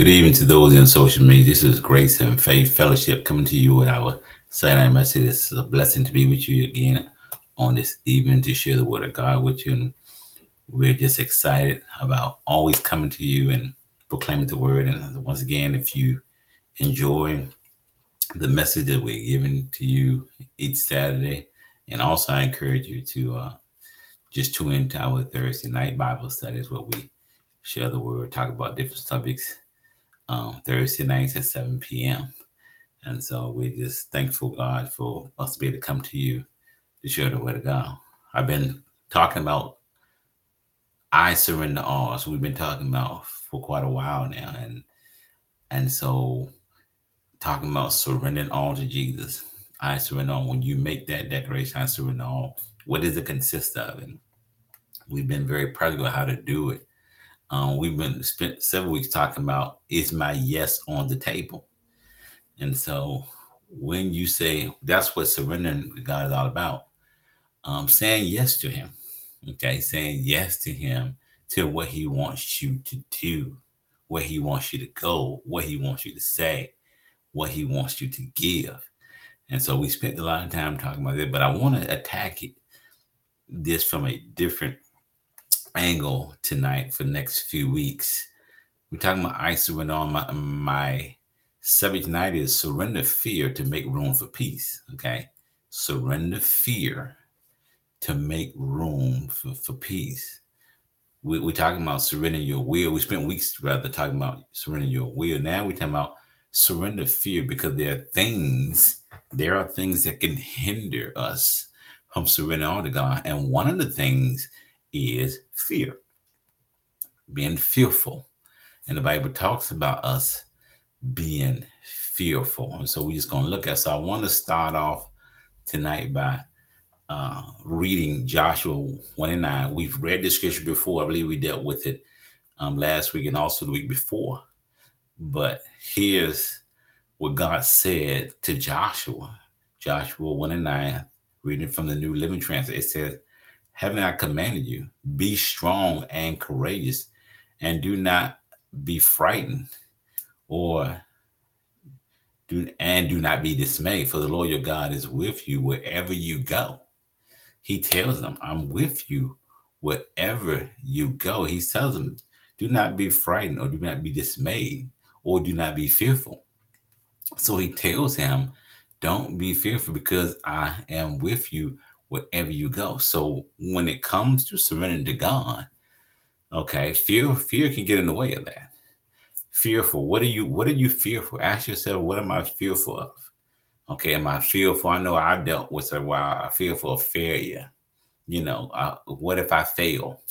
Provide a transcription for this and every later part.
Good evening to those in social media. This is Grace and Faith Fellowship coming to you with our Saturday message. It's a blessing to be with you again on this evening to share the word of God with you. And we're just excited about always coming to you and proclaiming the word. And once again, if you enjoy the message that we're giving to you each Saturday, and also I encourage you to uh, just tune into our Thursday night Bible studies where we share the word, talk about different topics um, Thursday nights at 7 p.m. And so we're just thankful, God, for us to be able to come to you to share the word of God. I've been talking about I surrender all. So we've been talking about for quite a while now. And and so talking about surrendering all to Jesus. I surrender all. When you make that declaration, I surrender all. What does it consist of? And we've been very practical how to do it. Um, we've been spent several weeks talking about is my yes on the table, and so when you say that's what surrendering to God is all about, um, saying yes to Him, okay, saying yes to Him to what He wants you to do, where He wants you to go, what He wants you to say, what He wants you to give, and so we spent a lot of time talking about that, But I want to attack it this from a different angle tonight for the next few weeks. We're talking about I surrender on my my subject tonight is surrender fear to make room for peace. Okay. Surrender fear to make room for, for peace. We, we're talking about surrendering your will. We spent weeks rather talking about surrendering your will. Now we're talking about surrender fear because there are things, there are things that can hinder us from surrendering all to God. And one of the things is fear, being fearful. And the Bible talks about us being fearful. And so we're just going to look at. So I want to start off tonight by uh, reading Joshua 1 and 9. We've read this scripture before. I believe we dealt with it um, last week and also the week before. But here's what God said to Joshua. Joshua 1 and 9, reading from the New Living Translation. It says, haven't I commanded you? Be strong and courageous, and do not be frightened, or do and do not be dismayed, for the Lord your God is with you wherever you go. He tells them, I'm with you wherever you go. He tells them, do not be frightened, or do not be dismayed, or do not be fearful. So he tells him, Don't be fearful because I am with you wherever you go. So when it comes to surrendering to God, okay, fear fear can get in the way of that. Fearful. What are you what are you fearful? Ask yourself, what am I fearful of? Okay, am I fearful? I know I dealt with a while. I fearful of failure. You know, uh, what if I fail?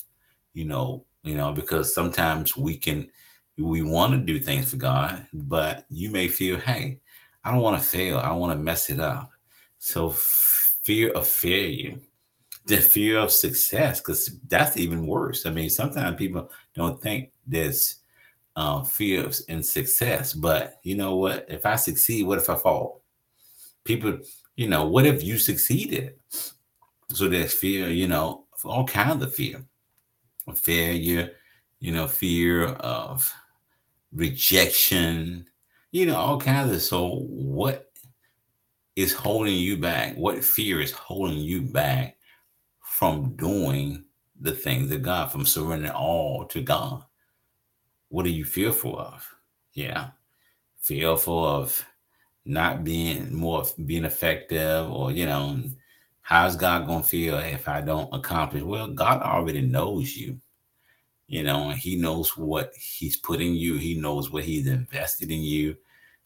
You know, you know, because sometimes we can we want to do things for God, but you may feel, hey, I don't want to fail. I want to mess it up. So fear of failure, the fear of success, because that's even worse. I mean, sometimes people don't think there's uh, fear in success, but you know what? If I succeed, what if I fall? People, you know, what if you succeeded? So there's fear, you know, all kinds of fear, failure, you know, fear of rejection, you know, all kinds of. So what is holding you back? What fear is holding you back from doing the things of God, from surrendering all to God? What are you fearful of? Yeah. Fearful of not being more being effective or you know how's god to feel if i don't accomplish well god already knows you you know he knows what he's putting you he knows what he's invested in you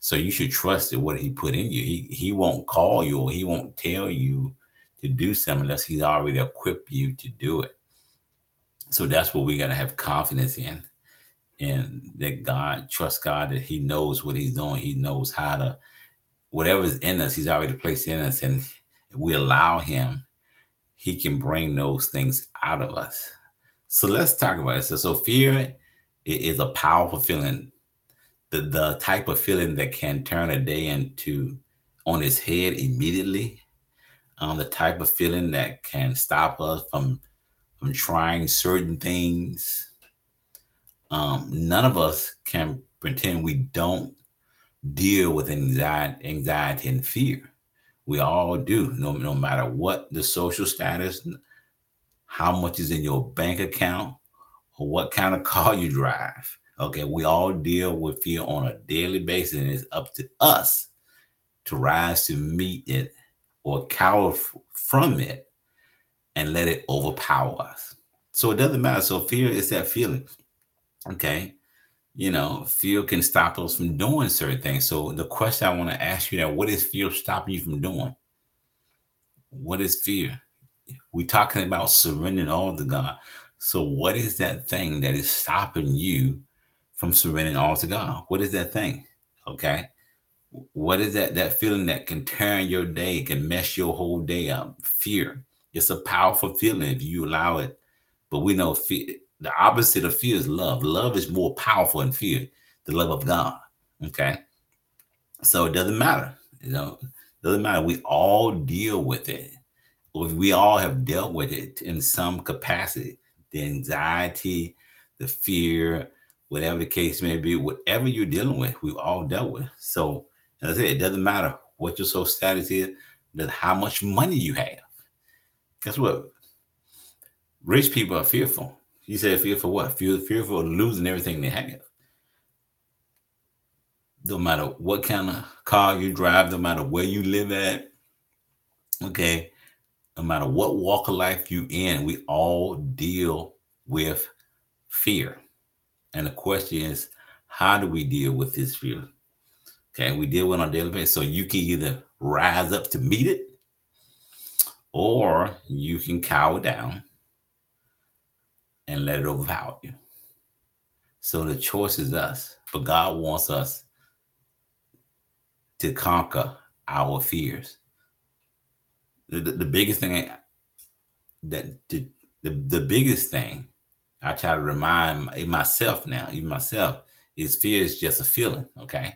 so you should trust that what he put in you. He he won't call you or he won't tell you to do something unless he's already equipped you to do it. So that's what we gotta have confidence in. And that God, trust God that He knows what He's doing. He knows how to, whatever's in us, He's already placed in us. And we allow Him, He can bring those things out of us. So let's talk about it. So, so fear is a powerful feeling the, the type of feeling that can turn a day into on its head immediately um, the type of feeling that can stop us from from trying certain things um, none of us can pretend we don't deal with anxiety, anxiety and fear. We all do, no, no matter what the social status, how much is in your bank account, or what kind of car you drive. Okay, we all deal with fear on a daily basis, and it's up to us to rise to meet it or cower from it and let it overpower us. So it doesn't matter. So fear is that feeling. Okay. You know, fear can stop us from doing certain things. So the question I want to ask you now, what is fear stopping you from doing? What is fear? We're talking about surrendering all to God. So what is that thing that is stopping you from surrendering all to God? What is that thing? Okay. What is that that feeling that can turn your day, can mess your whole day up? Fear. It's a powerful feeling if you allow it. But we know fear, the opposite of fear is love. Love is more powerful than fear, the love of God. Okay. So it doesn't matter. You know, doesn't matter. We all deal with it. We all have dealt with it in some capacity. The anxiety, the fear, whatever the case may be, whatever you're dealing with, we've all dealt with. So as I said, it doesn't matter what your social status is, how much money you have. Guess what? Rich people are fearful. You said fearful what? Fear, fearful of losing everything they have. No matter what kind of car you drive, no matter where you live at, okay, no matter what walk of life you in, we all deal with fear. And the question is, how do we deal with this fear? Okay, we deal with on a daily basis. So you can either rise up to meet it, or you can cower down and let it overpower you. So the choice is us. But God wants us to conquer our fears. The, the, the biggest thing that the, the, the biggest thing I try to remind myself now, even myself, is fear is just a feeling. Okay.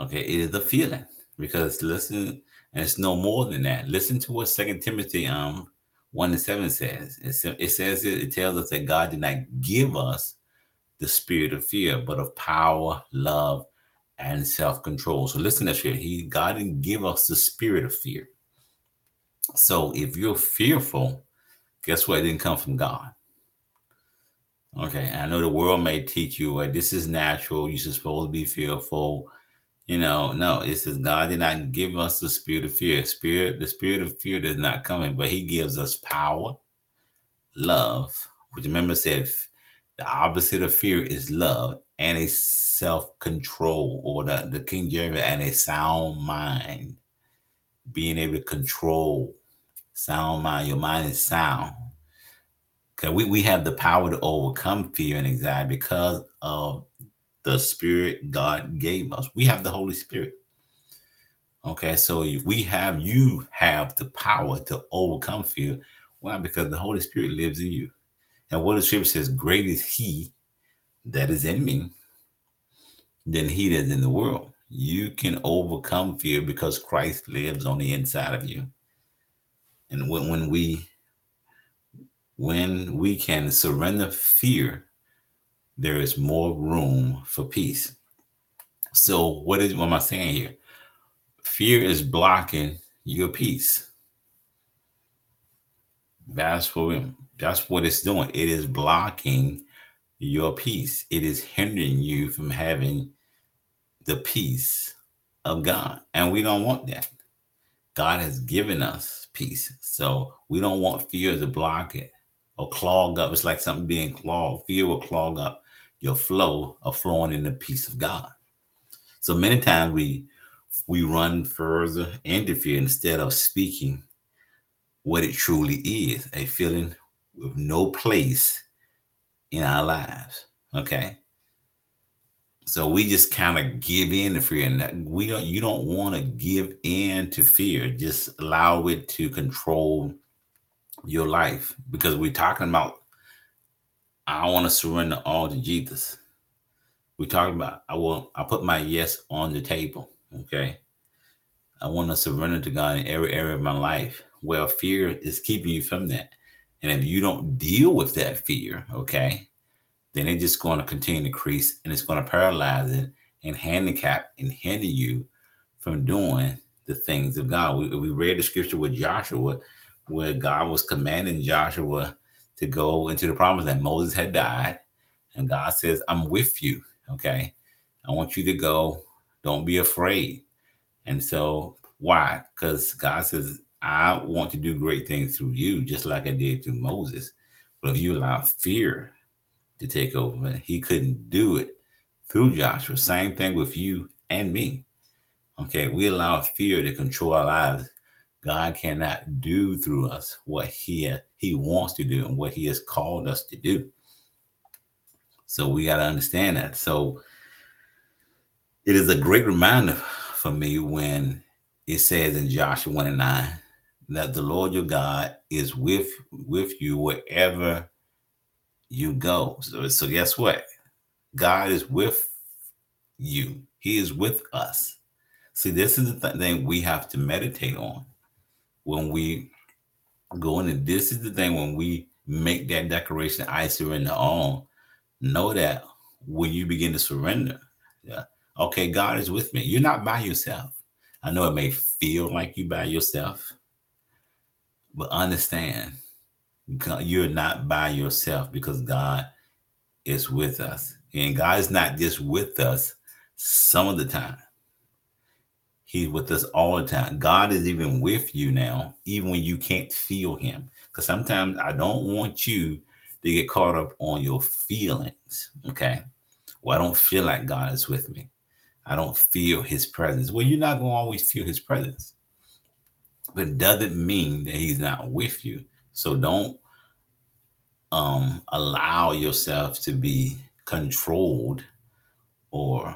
Okay. It is a feeling because listen, and it's no more than that. Listen to what Second Timothy um 1 and 7 says. It, says it, it tells us that God did not give us the spirit of fear, but of power, love, and self-control. So listen to that. He God didn't give us the spirit of fear. So if you're fearful, guess what? It didn't come from God. Okay, mm-hmm. I know the world may teach you like this is natural. You're supposed to be fearful. You know, no, it says God did not give us the spirit of fear. Spirit, the spirit of fear does not come in, but He gives us power, love. Which remember said the opposite of fear is love and a self-control, or the, the King James and a sound mind. Being able to control sound mind. Your mind is sound. Okay, we, we have the power to overcome fear and anxiety because of the spirit God gave us. We have the Holy Spirit. Okay, so if we have you have the power to overcome fear. Why? Because the Holy Spirit lives in you. And what the scripture says, great is he that is in me than he that is in the world. You can overcome fear because Christ lives on the inside of you. And when, when we when we can surrender fear there is more room for peace. So, what is what am I saying here? Fear is blocking your peace. That's what that's what it's doing. It is blocking your peace. It is hindering you from having the peace of God. And we don't want that. God has given us peace. So we don't want fear to block it or clog up. It's like something being clogged. Fear will clog up your flow of flowing in the peace of God. So many times we we run further into fear instead of speaking what it truly is, a feeling with no place in our lives. Okay. So we just kind of give in to fear, and we don't. You don't want to give in to fear. Just allow it to control your life because we're talking about I want to surrender all to Jesus. We talked about I will I put my yes on the table. Okay. I want to surrender to God in every area of my life. Well, fear is keeping you from that. And if you don't deal with that fear, okay, then it's just going to continue to increase and it's going to paralyze it and handicap and hinder you from doing the things of God. We, we read the scripture with Joshua where God was commanding Joshua to go into the promise that Moses had died. And God says, I'm with you. Okay. I want you to go. Don't be afraid. And so, why? Because God says, I want to do great things through you, just like I did through Moses. But if you allow fear to take over, he couldn't do it through Joshua. Same thing with you and me. Okay, we allow fear to control our lives. God cannot do through us what he he wants to do and what he has called us to do. So we got to understand that. So it is a great reminder for me when it says in Joshua 1 and 9 that the Lord your God is with with you wherever you go. So, so guess what? God is with you. He is with us. See, this is the thing we have to meditate on when we go into this is the thing when we make that declaration, I surrender all. Know that when you begin to surrender, yeah, okay, God is with me. You're not by yourself. I know it may feel like you by yourself, but understand you're not by yourself because God is with us. And God is not just with us some of the time. He's with us all the time. God is even with you now, even when you can't feel him. Because sometimes I don't want you to get caught up on your feelings. Okay. Well, I don't feel like God is with me. I don't feel his presence. Well, you're not going to always feel his presence. But it doesn't mean that he's not with you. So don't um allow yourself to be controlled or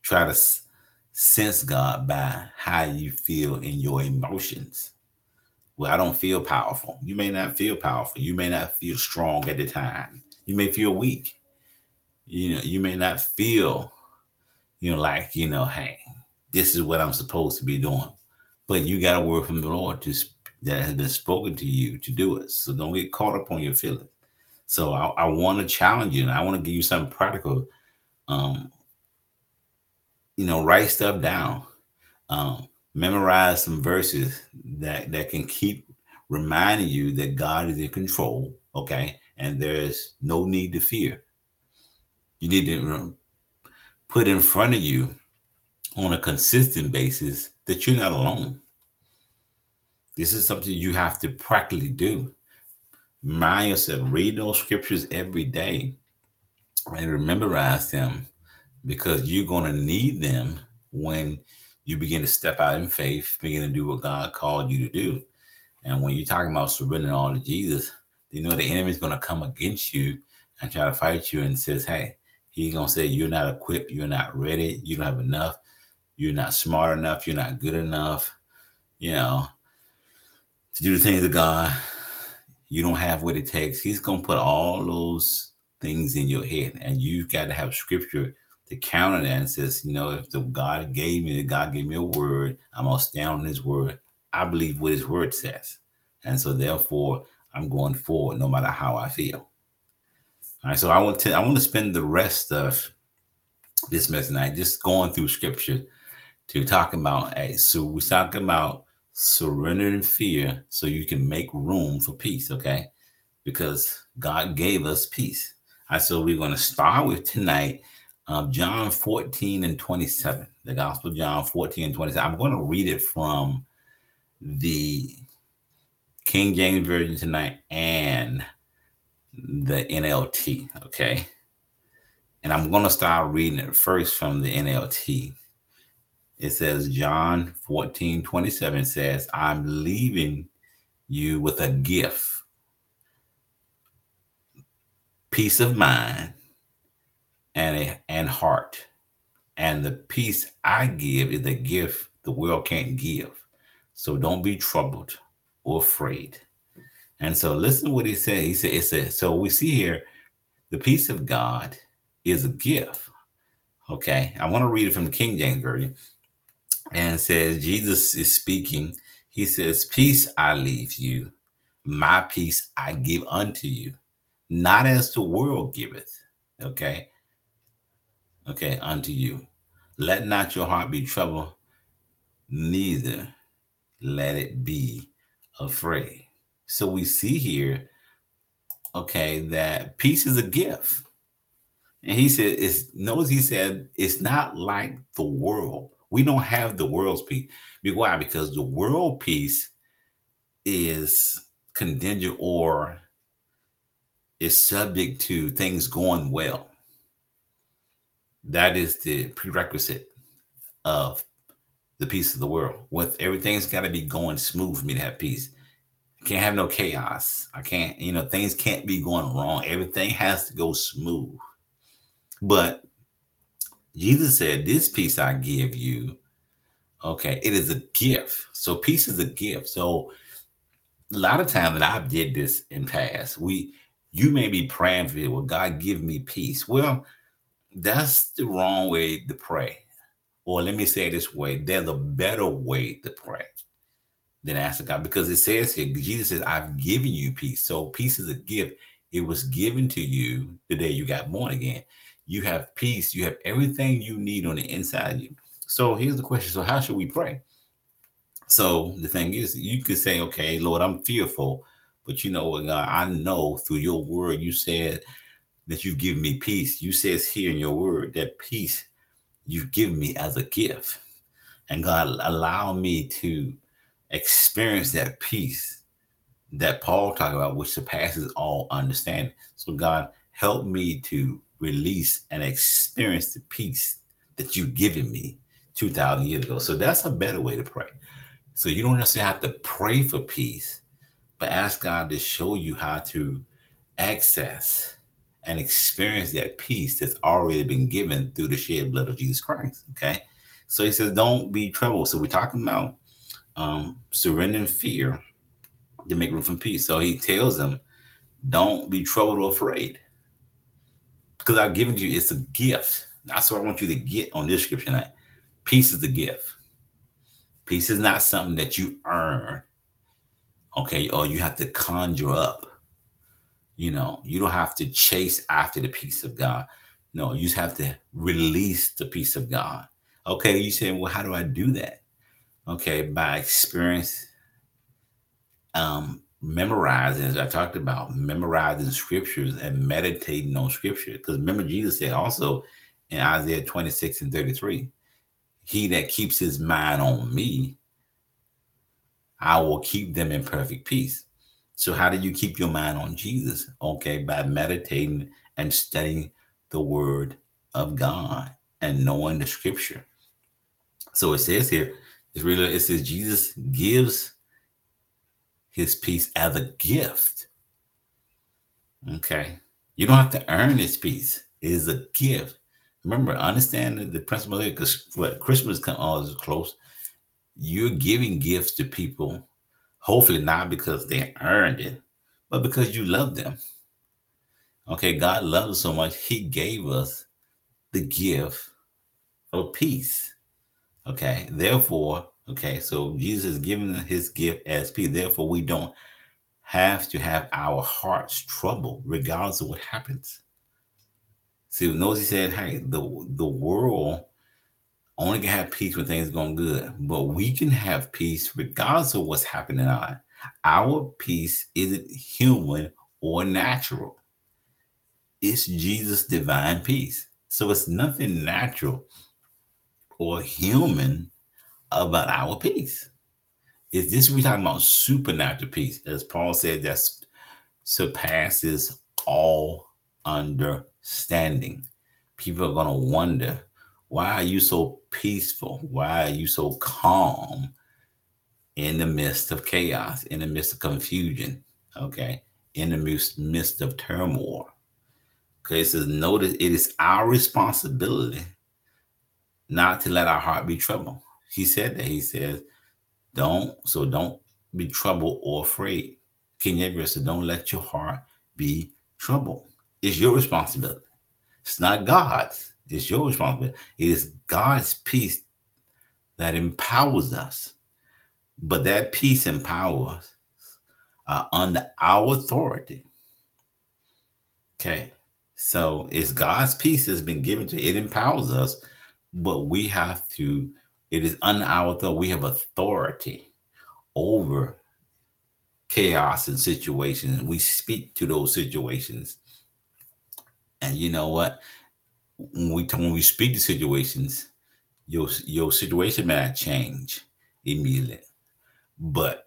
try to sense God by how you feel in your emotions. Well, I don't feel powerful. You may not feel powerful. You may not feel strong at the time. You may feel weak. You know, you may not feel, you know, like, you know, hey, this is what I'm supposed to be doing. But you got a word from the Lord to, that has been spoken to you to do it. So don't get caught up on your feelings. So I, I want to challenge you and I want to give you something practical. Um, you know, write stuff down. Um, memorize some verses that that can keep reminding you that God is in control. Okay, and there's no need to fear. You need to put in front of you on a consistent basis that you're not alone. This is something you have to practically do. Remind yourself, read those scriptures every day and memorize them because you're going to need them when you begin to step out in faith, begin to do what God called you to do. And when you're talking about surrendering all to Jesus, you know the enemy's going to come against you and try to fight you and says, hey, he's going to say, you're not equipped, you're not ready, you don't have enough, you're not smart enough, you're not good enough, you know, to do the things of God. You don't have what it takes. He's going to put all those things in your head, and you've got to have scripture to counter that and says, you know, if the God gave me, God gave me a word, I'm gonna stand on his word. I believe what his word says. And so therefore I'm going forward no matter how I feel. All right, so I want to I want to spend the rest of this message tonight just going through scripture to talk about hey, so we're talking about surrendering fear so you can make room for peace, okay? Because God gave us peace. Right, so we're going to start with tonight um, John 14 and 27, the Gospel of John 14 and 27. I'm going to read it from the King James Version tonight and the NLT, okay? And I'm going to start reading it first from the NLT. It says, John 14 27 says, I'm leaving you with a gift, peace of mind and a, and heart. And the peace I give is a gift the world can't give. So don't be troubled or afraid. And so listen what he said. He said, it says, so we see here the peace of God is a gift. Okay. I want to read it from the King James Version. And says, Jesus is speaking. He says, Peace I leave you, my peace I give unto you, not as the world giveth. Okay. Okay, unto you. Let not your heart be troubled, neither let it be afraid. So we see here, okay, that peace is a gift. And he said, it's notice he said it's not like the world. We don't have the world's peace. Why? Because the world peace is contingent or is subject to things going well. That is the prerequisite of the peace of the world. With everything's got to be going smooth for me to have peace. I can't have no chaos. I can't, you know, things can't be going wrong. Everything has to go smooth. But Jesus said, This peace I give you, okay, it is a gift. So peace is a gift. So a lot of times that I've did this in past, we you may be praying for it. Well, God give me peace. Well, that's the wrong way to pray. Or let me say it this way: there's a better way to pray than ask God because it says here, Jesus says, I've given you peace. So peace is a gift. It was given to you the day you got born again. You have peace, you have everything you need on the inside of you. So here's the question. So how should we pray? So the thing is, you could say, okay, Lord, I'm fearful, but you know what, God, I know through your word, you said that you've given me peace. You says here in your word that peace you've given me as a gift. And God, allow me to experience that peace that Paul talked about, which surpasses all understanding. So, God, help me to release and experience the peace that you've given me 2,000 years ago. So, that's a better way to pray. So, you don't necessarily have to pray for peace, but ask God to show you how to access and experience that peace that's already been given through the shed blood of Jesus Christ. Okay. So he says, don't be troubled. So we're talking about um, surrendering fear to make room for peace. So he tells them, don't be troubled or afraid because I've given you, it's a gift. That's what I want you to get on this scripture tonight. Peace is a gift. Peace is not something that you earn, okay, or you have to conjure up. You know, you don't have to chase after the peace of God. No, you just have to release the peace of God. Okay, you say, well, how do I do that? Okay, by experience, um, memorizing, as I talked about, memorizing scriptures and meditating on scripture. Because remember, Jesus said also in Isaiah 26 and 33, He that keeps his mind on me, I will keep them in perfect peace. So, how do you keep your mind on Jesus? Okay, by meditating and studying the word of God and knowing the scripture. So it says here, it's really it says Jesus gives his peace as a gift. Okay. You don't have to earn his peace. It is a gift. Remember, understand the principle here because what Christmas comes all oh, is close. You're giving gifts to people Hopefully not because they earned it, but because you love them. Okay, God loves us so much, He gave us the gift of peace. Okay, therefore, okay, so Jesus is giving His gift as peace. Therefore, we don't have to have our hearts troubled regardless of what happens. See, notice he said, hey, the the world only can have peace when things going good, but we can have peace regardless of what's happening on. Our peace isn't human or natural. It's Jesus' divine peace. So it's nothing natural or human about our peace. Is this we talking about supernatural peace? As Paul said, that surpasses all understanding. People are to wonder why are you so peaceful? Why are you so calm in the midst of chaos, in the midst of confusion? Okay, in the midst, of turmoil. Okay, it says, notice it is our responsibility not to let our heart be troubled. He said that. He says, don't, so don't be troubled or afraid. King Edward said, don't let your heart be troubled. It's your responsibility. It's not God's. It's your responsibility. It is God's peace that empowers us. But that peace empowers uh, under our authority. Okay. So it's God's peace that's been given to it empowers us, but we have to, it is under our thought. We have authority over chaos and situations. We speak to those situations. And you know what? When we when we speak to situations, your your situation may change immediately, but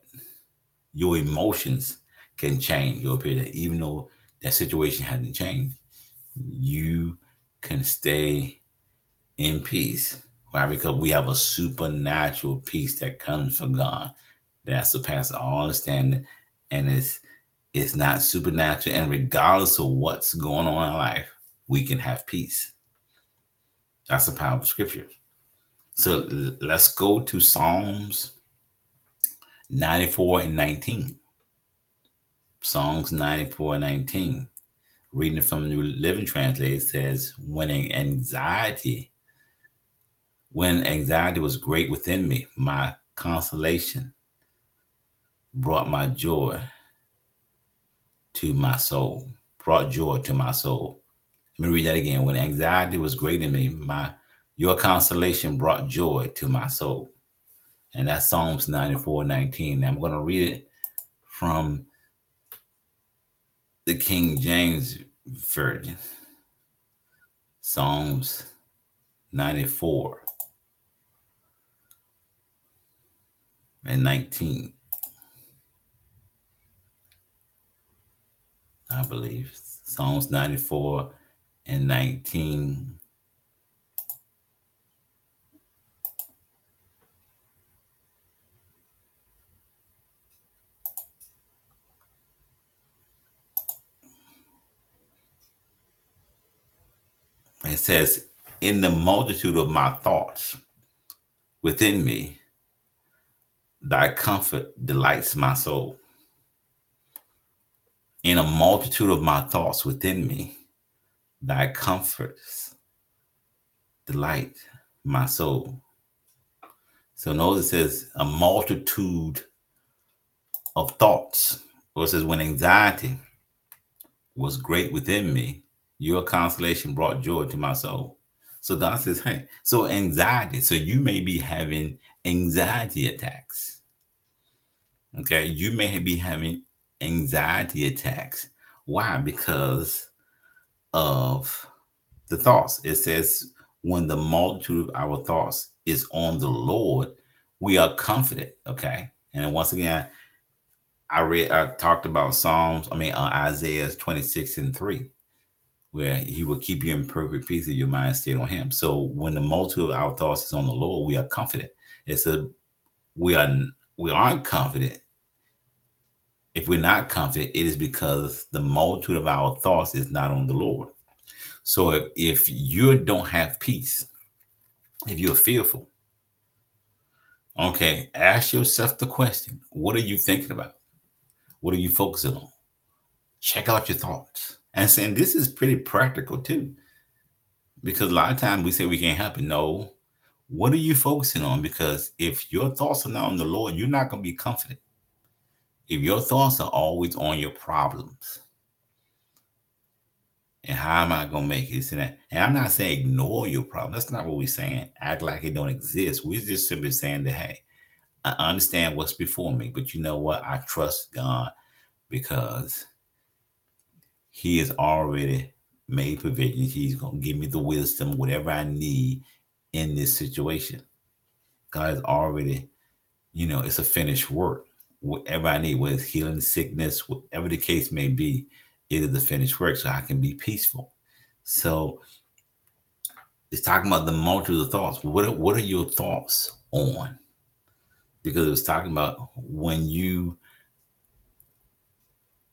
your emotions can change your opinion, even though that situation hasn't changed. You can stay in peace. Why? Because we have a supernatural peace that comes from God that surpasses all understanding, and it's it's not supernatural. And regardless of what's going on in life, we can have peace. That's the power of scripture. So let's go to Psalms 94 and 19. Psalms 94 and 19. Reading from the New Living Translation says, When anxiety, when anxiety was great within me, my consolation brought my joy to my soul, brought joy to my soul. Let me read that again. When anxiety was great in me, my your consolation brought joy to my soul. And that's Psalms 94 19. Now I'm going to read it from the King James Version. Psalms 94 and 19. I believe. Psalms 94 and 19. It says, In the multitude of my thoughts within me, thy comfort delights my soul in a multitude of my thoughts within me, thy comforts delight my soul. So notice it says a multitude of thoughts. Or it says when anxiety was great within me, your consolation brought joy to my soul. So God says, hey, so anxiety. So you may be having anxiety attacks. Okay, you may be having anxiety attacks. Why? Because of the thoughts. It says, when the multitude of our thoughts is on the Lord, we are confident. Okay. And once again, I read, I talked about Psalms, I mean, uh, Isaiah 26 and 3, where he will keep you in perfect peace if your mind stayed on him. So when the multitude of our thoughts is on the Lord, we are confident. It's a, we are, we aren't confident if we're not confident, it is because the multitude of our thoughts is not on the Lord. So if, if you don't have peace, if you're fearful, okay, ask yourself the question what are you thinking about? What are you focusing on? Check out your thoughts. And saying this is pretty practical too. Because a lot of times we say we can't help it. No. What are you focusing on? Because if your thoughts are not on the Lord, you're not going to be confident if your thoughts are always on your problems and how am I gonna make it? And I'm not saying ignore your problem. That's not what we're saying. Act like it don't exist. We're just simply saying that hey, I understand what's before me, but you know what? I trust God because He has already made provisions. He's gonna give me the wisdom, whatever I need in this situation. God has already, you know, it's a finished work whatever I need, whether it's healing, sickness, whatever the case may be, it is the finished work, so I can be peaceful. So it's talking about the multitude of thoughts. What are, what are your thoughts on? Because it was talking about when you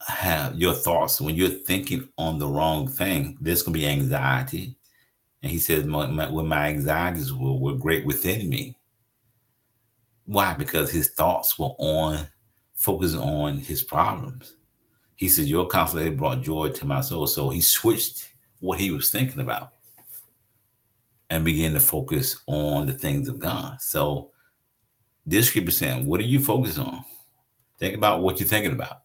have your thoughts, when you're thinking on the wrong thing, there's going to be anxiety. And he says, my, my, when my anxieties were, were great within me. Why? Because his thoughts were on focusing on his problems. He said, Your consolation brought joy to my soul. So he switched what he was thinking about and began to focus on the things of God. So this scripture saying, What are you focused on? Think about what you're thinking about.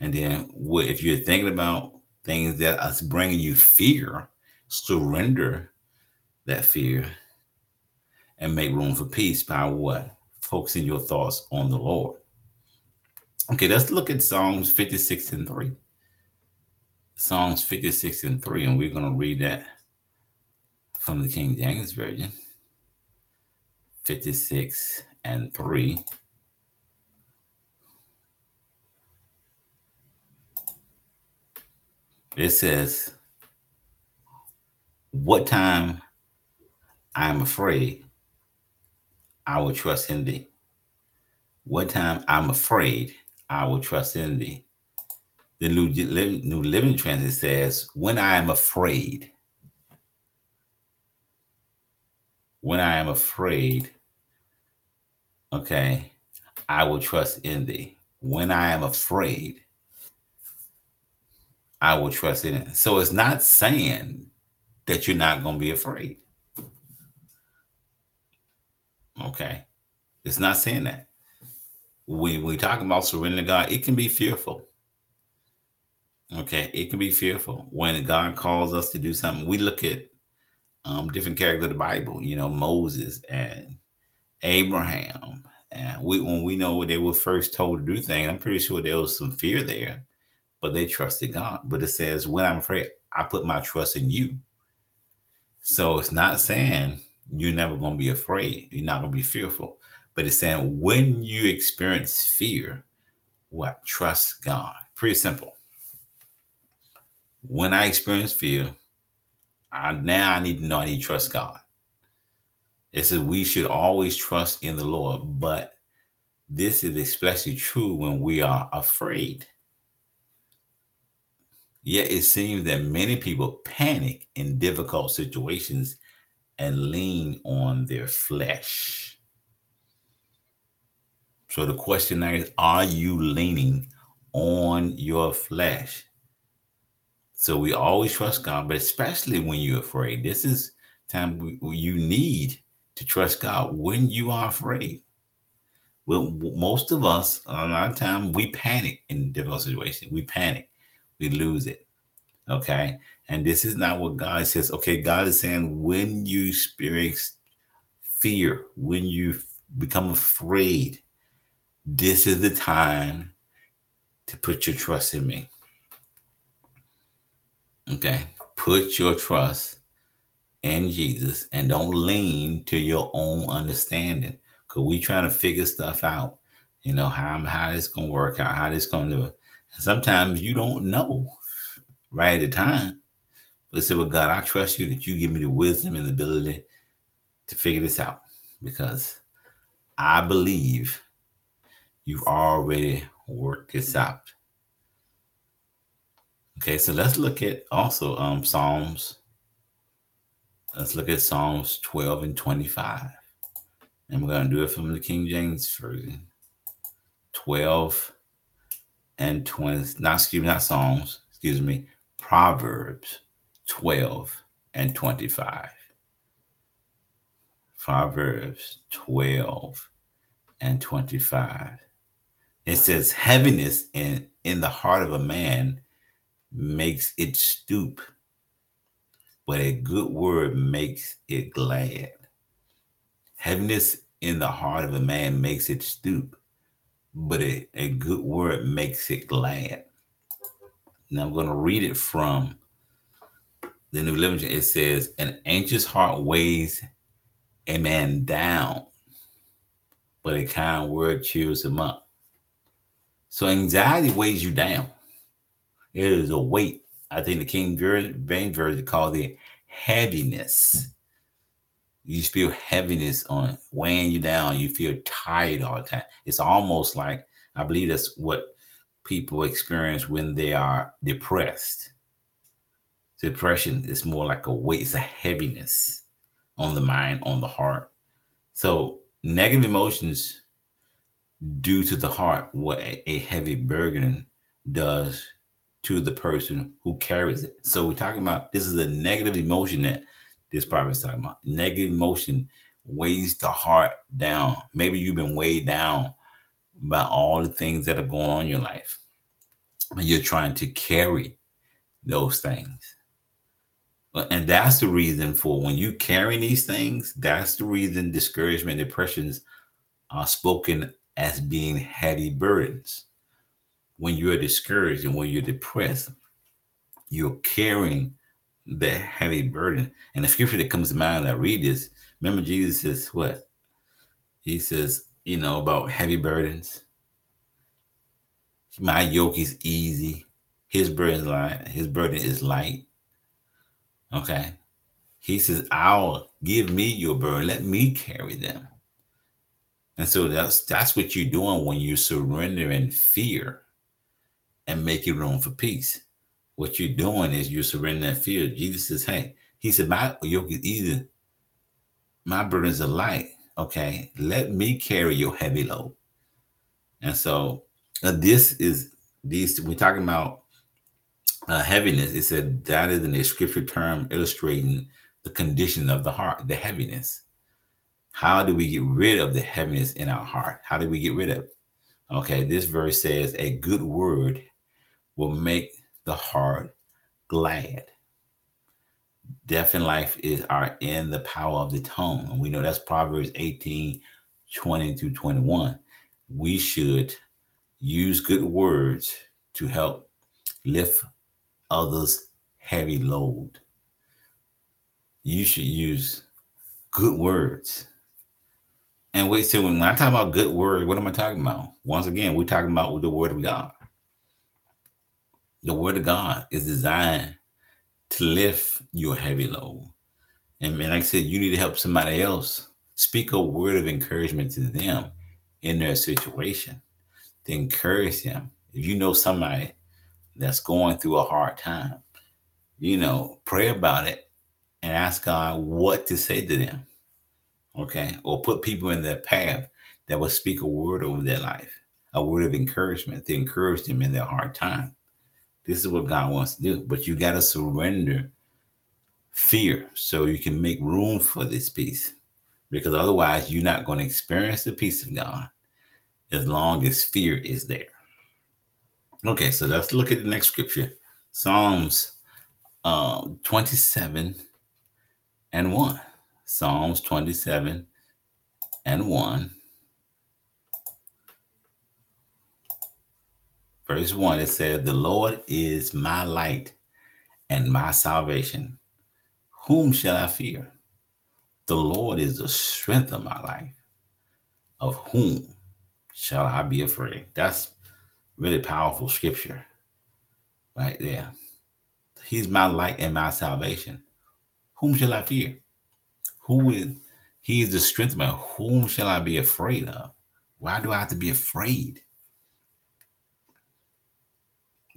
And then what if you're thinking about things that are bringing you fear, surrender that fear and make room for peace by what? Focusing your thoughts on the Lord. Okay, let's look at Psalms 56 and 3. Psalms 56 and 3, and we're going to read that from the King James Version. 56 and 3. It says, What time I am afraid, I will trust in thee. What time I'm afraid, I will trust in thee. The New, New Living Transit says, When I am afraid, when I am afraid, okay, I will trust in thee. When I am afraid, I will trust in it. So it's not saying that you're not going to be afraid. Okay. It's not saying that. When we talk about surrendering to God, it can be fearful. Okay. It can be fearful. When God calls us to do something, we look at um, different characters of the Bible, you know, Moses and Abraham. And we, when we know what they were first told to do things, I'm pretty sure there was some fear there but they trusted God. But it says, when I'm afraid, I put my trust in you. So it's not saying you're never going to be afraid. You're not going to be fearful. But it's saying when you experience fear, what? Trust God. Pretty simple. When I experience fear, I now I need to know I need to trust God. It says we should always trust in the Lord, but this is especially true when we are afraid. Yet it seems that many people panic in difficult situations and lean on their flesh. So the question now is Are you leaning on your flesh? So we always trust God, but especially when you're afraid. This is time you need to trust God when you are afraid. Well, most of us, a lot of time, we panic in difficult situations. We panic we lose it. Okay. And this is not what God says. Okay. God is saying when you experience fear, when you become afraid, this is the time to put your trust in me. Okay. Put your trust in Jesus and don't lean to your own understanding. Cause we trying to figure stuff out. You know, how how this gonna work out, how this gonna do it. Sometimes you don't know right at the time. But say, well, God, I trust you that you give me the wisdom and the ability to figure this out because I believe you've already worked this out. Okay, so let's look at also um Psalms. Let's look at Psalms 12 and 25. And we're going to do it from the King James Version. 12 and 20, not excuse me, not Psalms, excuse me, Proverbs 12 and 25. Proverbs 12 and 25. It says, Heaviness in, in the heart of a man makes it stoop, but a good word makes it glad. Heaviness in the heart of a man makes it stoop, but a, a good word makes it glad. Now I'm going to read it from the New Living. It says, "An anxious heart weighs a man down, but a kind word cheers him up." So anxiety weighs you down. It is a weight. I think the King James version calls it heaviness. You feel heaviness on weighing you down. You feel tired all the time. It's almost like I believe that's what people experience when they are depressed. Depression is more like a weight, it's a heaviness on the mind, on the heart. So, negative emotions due to the heart, what a, heavy burden does to the person who carries it. So, we're talking about this is a negative emotion that this prophet is talking about. Negative emotion weighs the heart down. Maybe you've been weighed down by all the things that are going on in your life. And you're trying to carry those things. And that's the reason for when you carry these things, that's the reason discouragement, and depressions are spoken as being heavy burdens. When you're discouraged and when you're depressed, you're carrying the heavy burden. And the scripture that comes to mind, I read this. Remember, Jesus says, What? He says, you know, about heavy burdens. My yoke is easy. His burden is light. His burden is light. Okay. He says, I'll give me your burden. Let me carry them. And so that's that's what you're doing when you surrender in fear and making room for peace. What you're doing is you're surrendering fear. Jesus says, Hey, he said, My yoke is easy, my burdens are light. Okay, let me carry your heavy load. And so uh, this is these we're talking about uh, heaviness. It said that is an scripture term illustrating the condition of the heart, the heaviness. How do we get rid of the heaviness in our heart? How do we get rid of it? Okay, this verse says a good word will make the heart glad. Death and life is are in the power of the tongue. And we know that's Proverbs 18, 20 to 21. We should use good words to help lift others' heavy load. You should use good words. And wait till when I talk about good word, what am I talking about? Once again, we're talking about the word of God. The word of God is designed to lift your heavy load. And like I said, you need to help somebody else. Speak a word of encouragement to them in their situation to encourage them. If you know somebody that's going through a hard time, you know, pray about it and ask God what to say to them. Okay. Or put people in their path that will speak a word over their life, a word of encouragement to encourage them in their hard time. This is what God wants to do. But you got to surrender fear so you can make room for this peace. Because otherwise, you're not going to experience the peace of God as long as fear is there. Okay, so let's look at the next scripture Psalms um, 27 and 1. Psalms 27 and 1. Verse 1, it says, The Lord is my light and my salvation. Whom shall I fear? The Lord is the strength of my life. Of whom shall I be afraid? That's really powerful scripture right there. He's my light and my salvation. Whom shall I fear? Who is he is the strength of my whom shall I be afraid of? Why do I have to be afraid?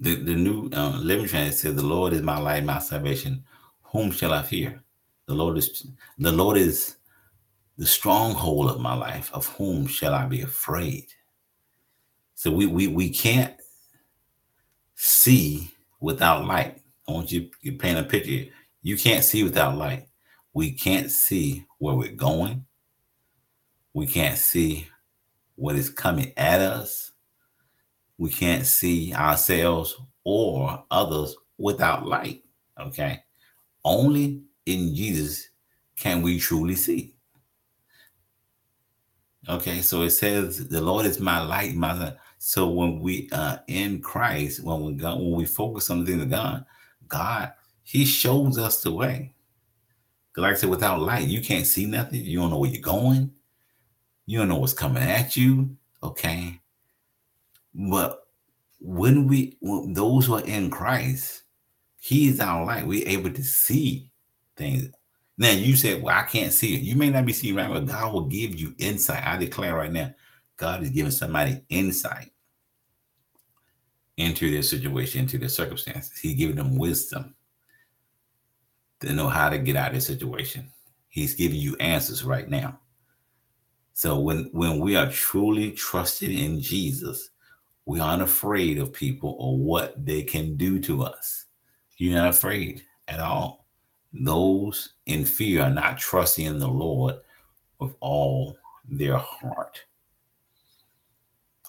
The, the new uh, Living Translation says, "The Lord is my light, my salvation. Whom shall I fear? The Lord is the Lord is the stronghold of my life. Of whom shall I be afraid?" So we we we can't see without light. I want you to paint a picture. You can't see without light. We can't see where we're going. We can't see what is coming at us we can't see ourselves or others without light. Okay. Only in Jesus can we truly see. Okay, so it says the Lord is my light, my so when we are in Christ, when we go when we focus on the things of God, God, He shows us the way. Because like I said, without light, you can't see nothing, you don't know where you're going, you don't know what's coming at you. Okay. But when we, when those who are in Christ, He's our light. We're able to see things. Now you said, "Well, I can't see it." You may not be seeing right, but God will give you insight. I declare right now, God is giving somebody insight into their situation, into their circumstances. He's giving them wisdom to know how to get out of their situation. He's giving you answers right now. So when when we are truly trusted in Jesus, we aren't afraid of people or what they can do to us. You're not afraid at all. Those in fear are not trusting in the Lord with all their heart.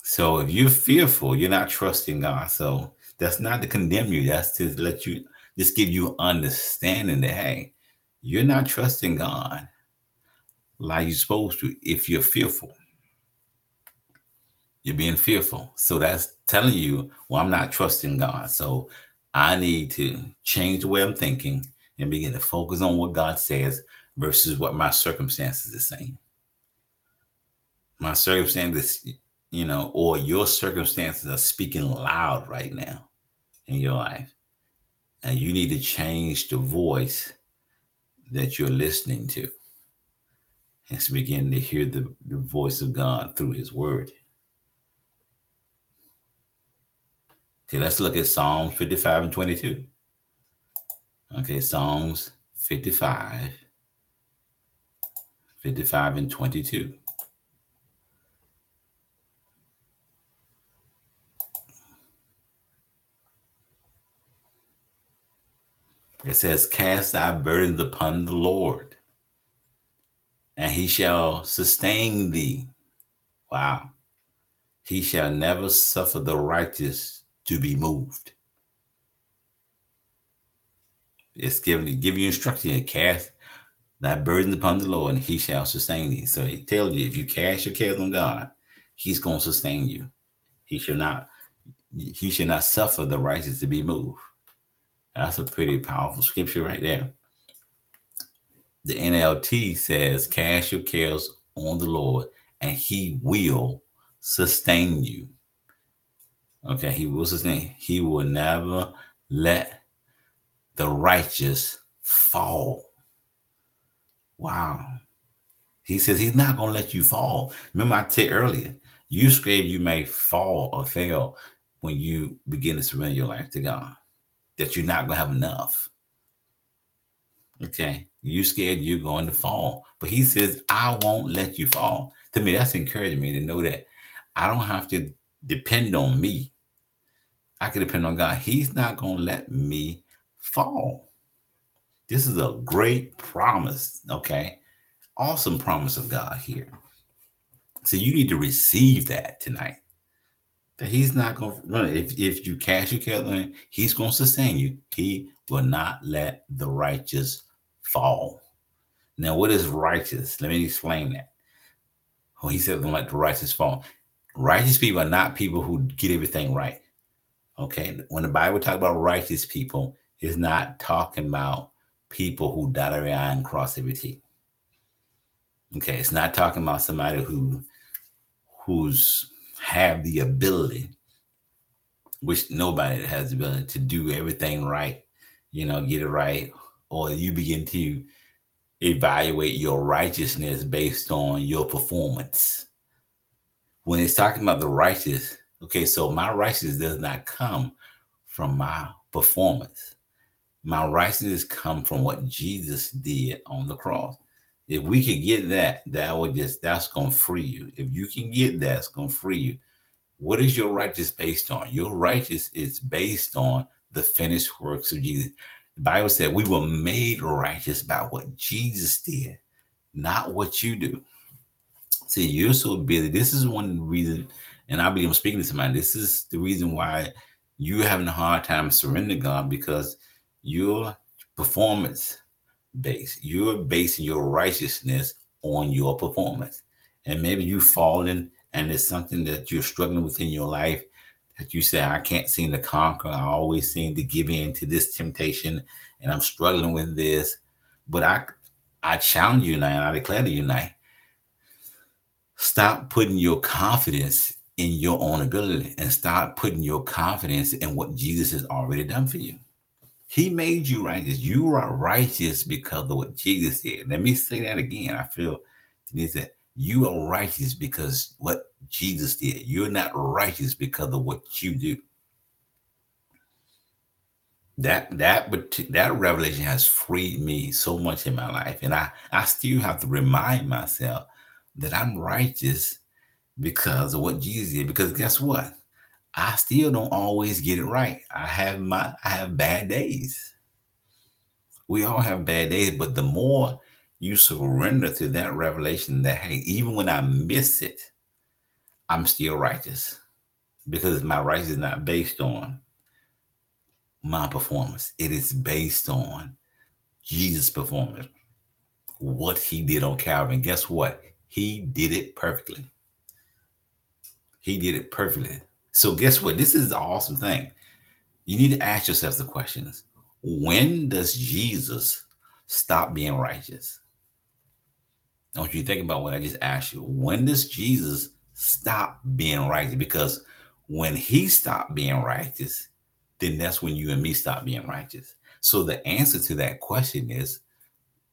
So if you're fearful, you're not trusting God. So that's not to condemn you. That's to let you just give you understanding that hey, you're not trusting God like you're supposed to if you're fearful. You're being fearful. So that's telling you, well, I'm not trusting God. So I need to change the way I'm thinking and begin to focus on what God says versus what my circumstances are saying. My circumstances, you know, or your circumstances are speaking loud right now in your life. And you need to change the voice that you're listening to and begin to hear the, the voice of God through his word. Okay, let's look at Psalm 55 and 22. Okay, Psalms 55, 55 and 22. It says, Cast thy burdens upon the Lord, and he shall sustain thee. Wow. He shall never suffer the righteous to be moved. It's given give you instruction to cast thy burdens upon the Lord, and he shall sustain thee. So he tells you if you cast your cares on God, he's going to sustain you. He shall not he should not suffer the righteous to be moved. That's a pretty powerful scripture right there. The NLT says, Cast your cares on the Lord, and he will sustain you. Okay, he was his name. He will never let the righteous fall. Wow. He says he's not to let you fall. Remember, I said earlier, you scared you may fall or fail when you begin to surrender your life to God, that you're not to have enough. Okay. You scared you're going to fall. But he says, I won't let you fall. To me, that's encouraging me to know that I don't have to depend on me. I can depend on God. He's not going to let me fall. This is a great promise, okay? Awesome promise of God here. So you need to receive that tonight. That he's not going to run. If, if you cast your care on he's going to sustain you. He will not let the righteous fall. Now, what is righteous? Let me explain that. Oh, he said, don't let the righteous fall. Righteous people are not people who get everything right. Okay. When the Bible talks about righteous people, it's not talking about people who dot every I and cross every T. Okay. It's not talking about somebody who who's have the ability, which nobody has the ability to do everything right, you know, get it right, or you begin to evaluate your righteousness based on your performance. When it's talking about the righteous, okay, so my righteousness does not come from my performance. My righteousness come from what Jesus did on the cross. If we could get that, that would just that's gonna free you. If you can get that, it's gonna free you. What is your righteousness based on? Your righteousness is based on the finished works of Jesus. The Bible said we were made righteous by what Jesus did, not what you do. See, you're so busy. This is one reason, and I believe I'm speaking to somebody. This is the reason why you're having a hard time surrendering God because your performance base. You're basing your righteousness on your performance. And maybe you've fallen and it's something that you're struggling with in your life that you say, I can't seem to conquer. I always seem to give in to this temptation and I'm struggling with this. But I I challenge you now and I declare to you now, stop putting your confidence in your own ability and start putting your confidence in what Jesus has already done for you. He made you righteous. You are righteous because of what Jesus did. Let me say that again. I feel Denise said, you are righteous because what Jesus did. You're not righteous because of what you do. That that but that revelation has freed me so much in my life, and I I still have to remind myself that I'm righteous because of what Jesus did. Because guess what? I still don't always get it right. I have my I have bad days. We all have bad days, but the more you surrender to that revelation that hey, even when I miss it, I'm still righteous because my righteousness is not based on my performance. It is based on Jesus' performance, what he did on Calvary. Guess what? He did it perfectly. He did it perfectly. So guess what? This is the awesome thing. You need to ask yourself the questions. When does Jesus stop being righteous? I want you to think about what I just asked you. When does Jesus stop being righteous? Because when he stopped being righteous, then that's when you and me stop being righteous. So the answer to that question is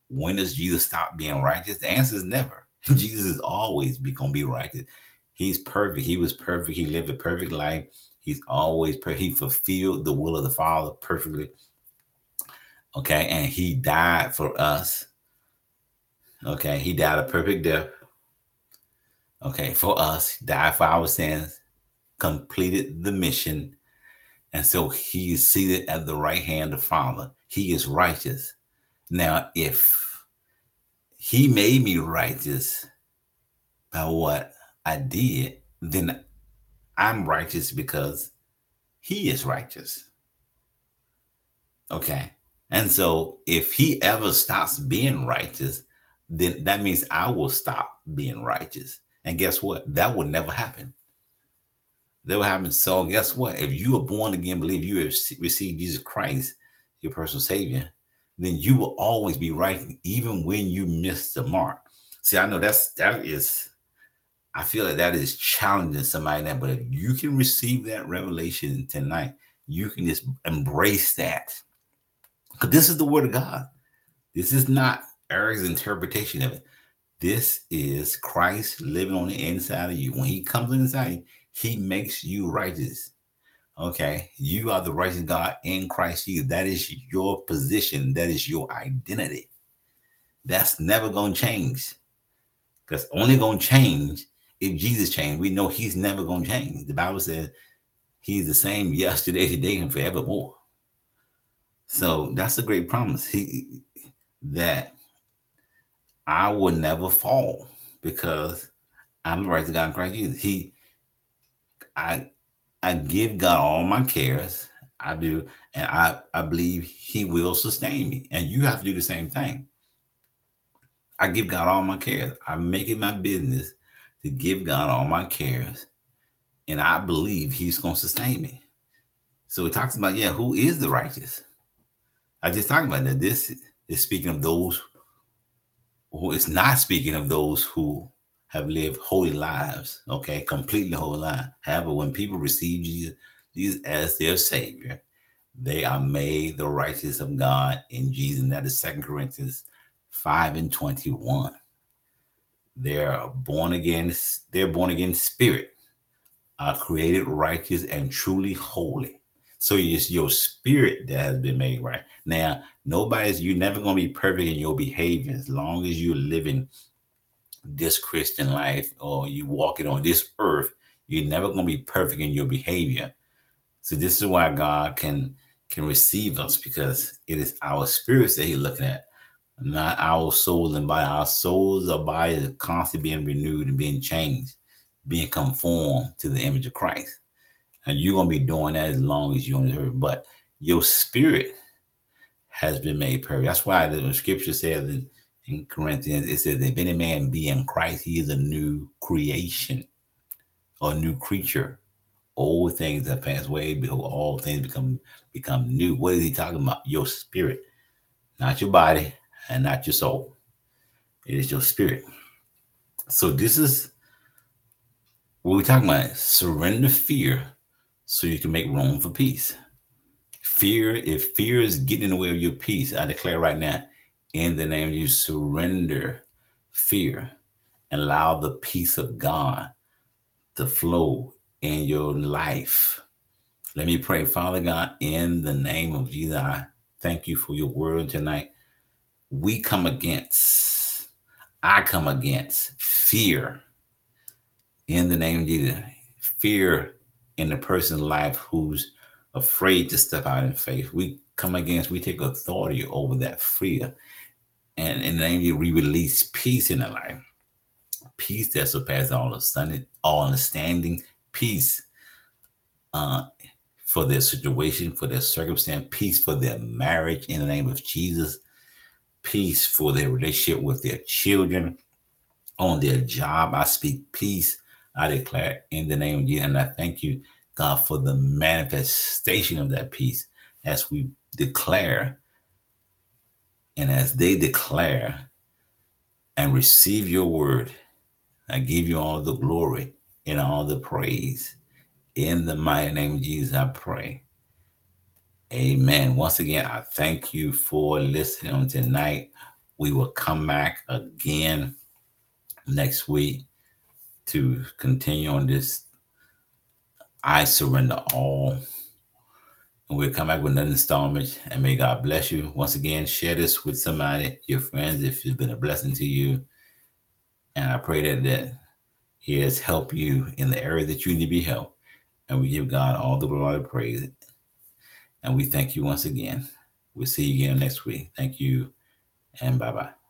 when does Jesus stop being righteous? The answer is never. Jesus is always be, gonna be righteous. He's perfect. He was perfect. He lived a perfect life. He's always perfect. He fulfilled the will of the Father perfectly. Okay, and he died for us. Okay, he died a perfect death. Okay, for us, died for our sins, completed the mission, and so he is seated at the right hand of the Father. He is righteous. Now, if he made me righteous by what I did, then I'm righteous because he is righteous. Okay. And so if he ever stops being righteous, then that means I will stop being righteous. And guess what? That will never happen. That will happen. So guess what? If you are born again, believe you have received Jesus Christ, your personal savior, then you will always be right, even when you miss the mark. See, I know that's that is I feel like that is challenging somebody that, but if you can receive that revelation tonight, you can just embrace that. Because this is the word of God. This is not Eric's interpretation of it. This is Christ living on the inside of you. When he comes inside, he makes you righteous. Okay. You are the righteous God in Christ Jesus. That is your position. That is your identity. That's never going to change. That's only going to change if Jesus changed, we know he's never going to change. The Bible says he's the same yesterday, today, and forevermore. So that's a great promise. He that I will never fall because I'm the right to God in Christ Jesus. He I I give God all my cares. I do, and I, I believe he will sustain me. And you have to do the same thing. I give God all my cares. I make it my business to give God all my cares, and I believe He's going to sustain me. So it talks about, yeah, who is the righteous? I just talked about that. This is speaking of those who is not speaking of those who have lived holy lives, okay, completely holy lives. However, when people receive Jesus, Jesus as their Savior, they are made the righteous of God in Jesus. And that is Second Corinthians 5 and 21. They're born again, they're born again spirit, are created righteous and truly holy. So it's your spirit that has been made right. Now, nobody's you're never gonna be perfect in your behavior as long as you're living this Christian life or you walking on this earth, you're never gonna be perfect in your behavior. So this is why God can can receive us because it is our spirits that He's looking at not our souls and by Our souls, our body is constantly being renewed and being changed, being conformed to the image of Christ. And you're gonna be doing that as long as you're on earth. But your spirit has been made perfect. That's why the scripture says in, in Corinthians, it says, if any man be in Christ, he is a new creation a new creature. Old things have passed away, behold, all things become become new. What is he talking about? Your spirit, not your body, and not your soul. It is your spirit. So this is what we're talking about. Surrender fear so you can make room for peace. Fear, if fear is getting in the way of your peace, I declare right now, in the name of you, surrender fear and allow the peace of God to flow in your life. Let me pray, Father God, in the name of Jesus. I thank you for your word tonight we come against, I come against fear in the name of Jesus. Fear in the person's life who's afraid to step out in faith. We come against, we take authority over that fear. And in the name of Jesus, we release peace in the life. Peace that surpasses all understanding, all understanding, peace. Uh, for their situation, for their circumstance, peace for their marriage in the name of Jesus, peace for their relationship with their children, on their job. I speak peace. I declare in the name of Jesus. And I thank you, God, for the manifestation of that peace as we declare and as they declare and receive your word. I give you all the glory and all the praise. In the mighty name of Jesus, I pray. Amen. Once again, I thank you for listening tonight. We will come back again next week to continue on this. I surrender all. And we'll come back with another installment. And may God bless you. Once again, share this with somebody, your friends, if it's been a blessing to you. And I pray that, that He has helped you in the area that you need to be helped. And we give God all the glory and praise. And we thank you once again. We'll see you again next week. Thank you and bye bye.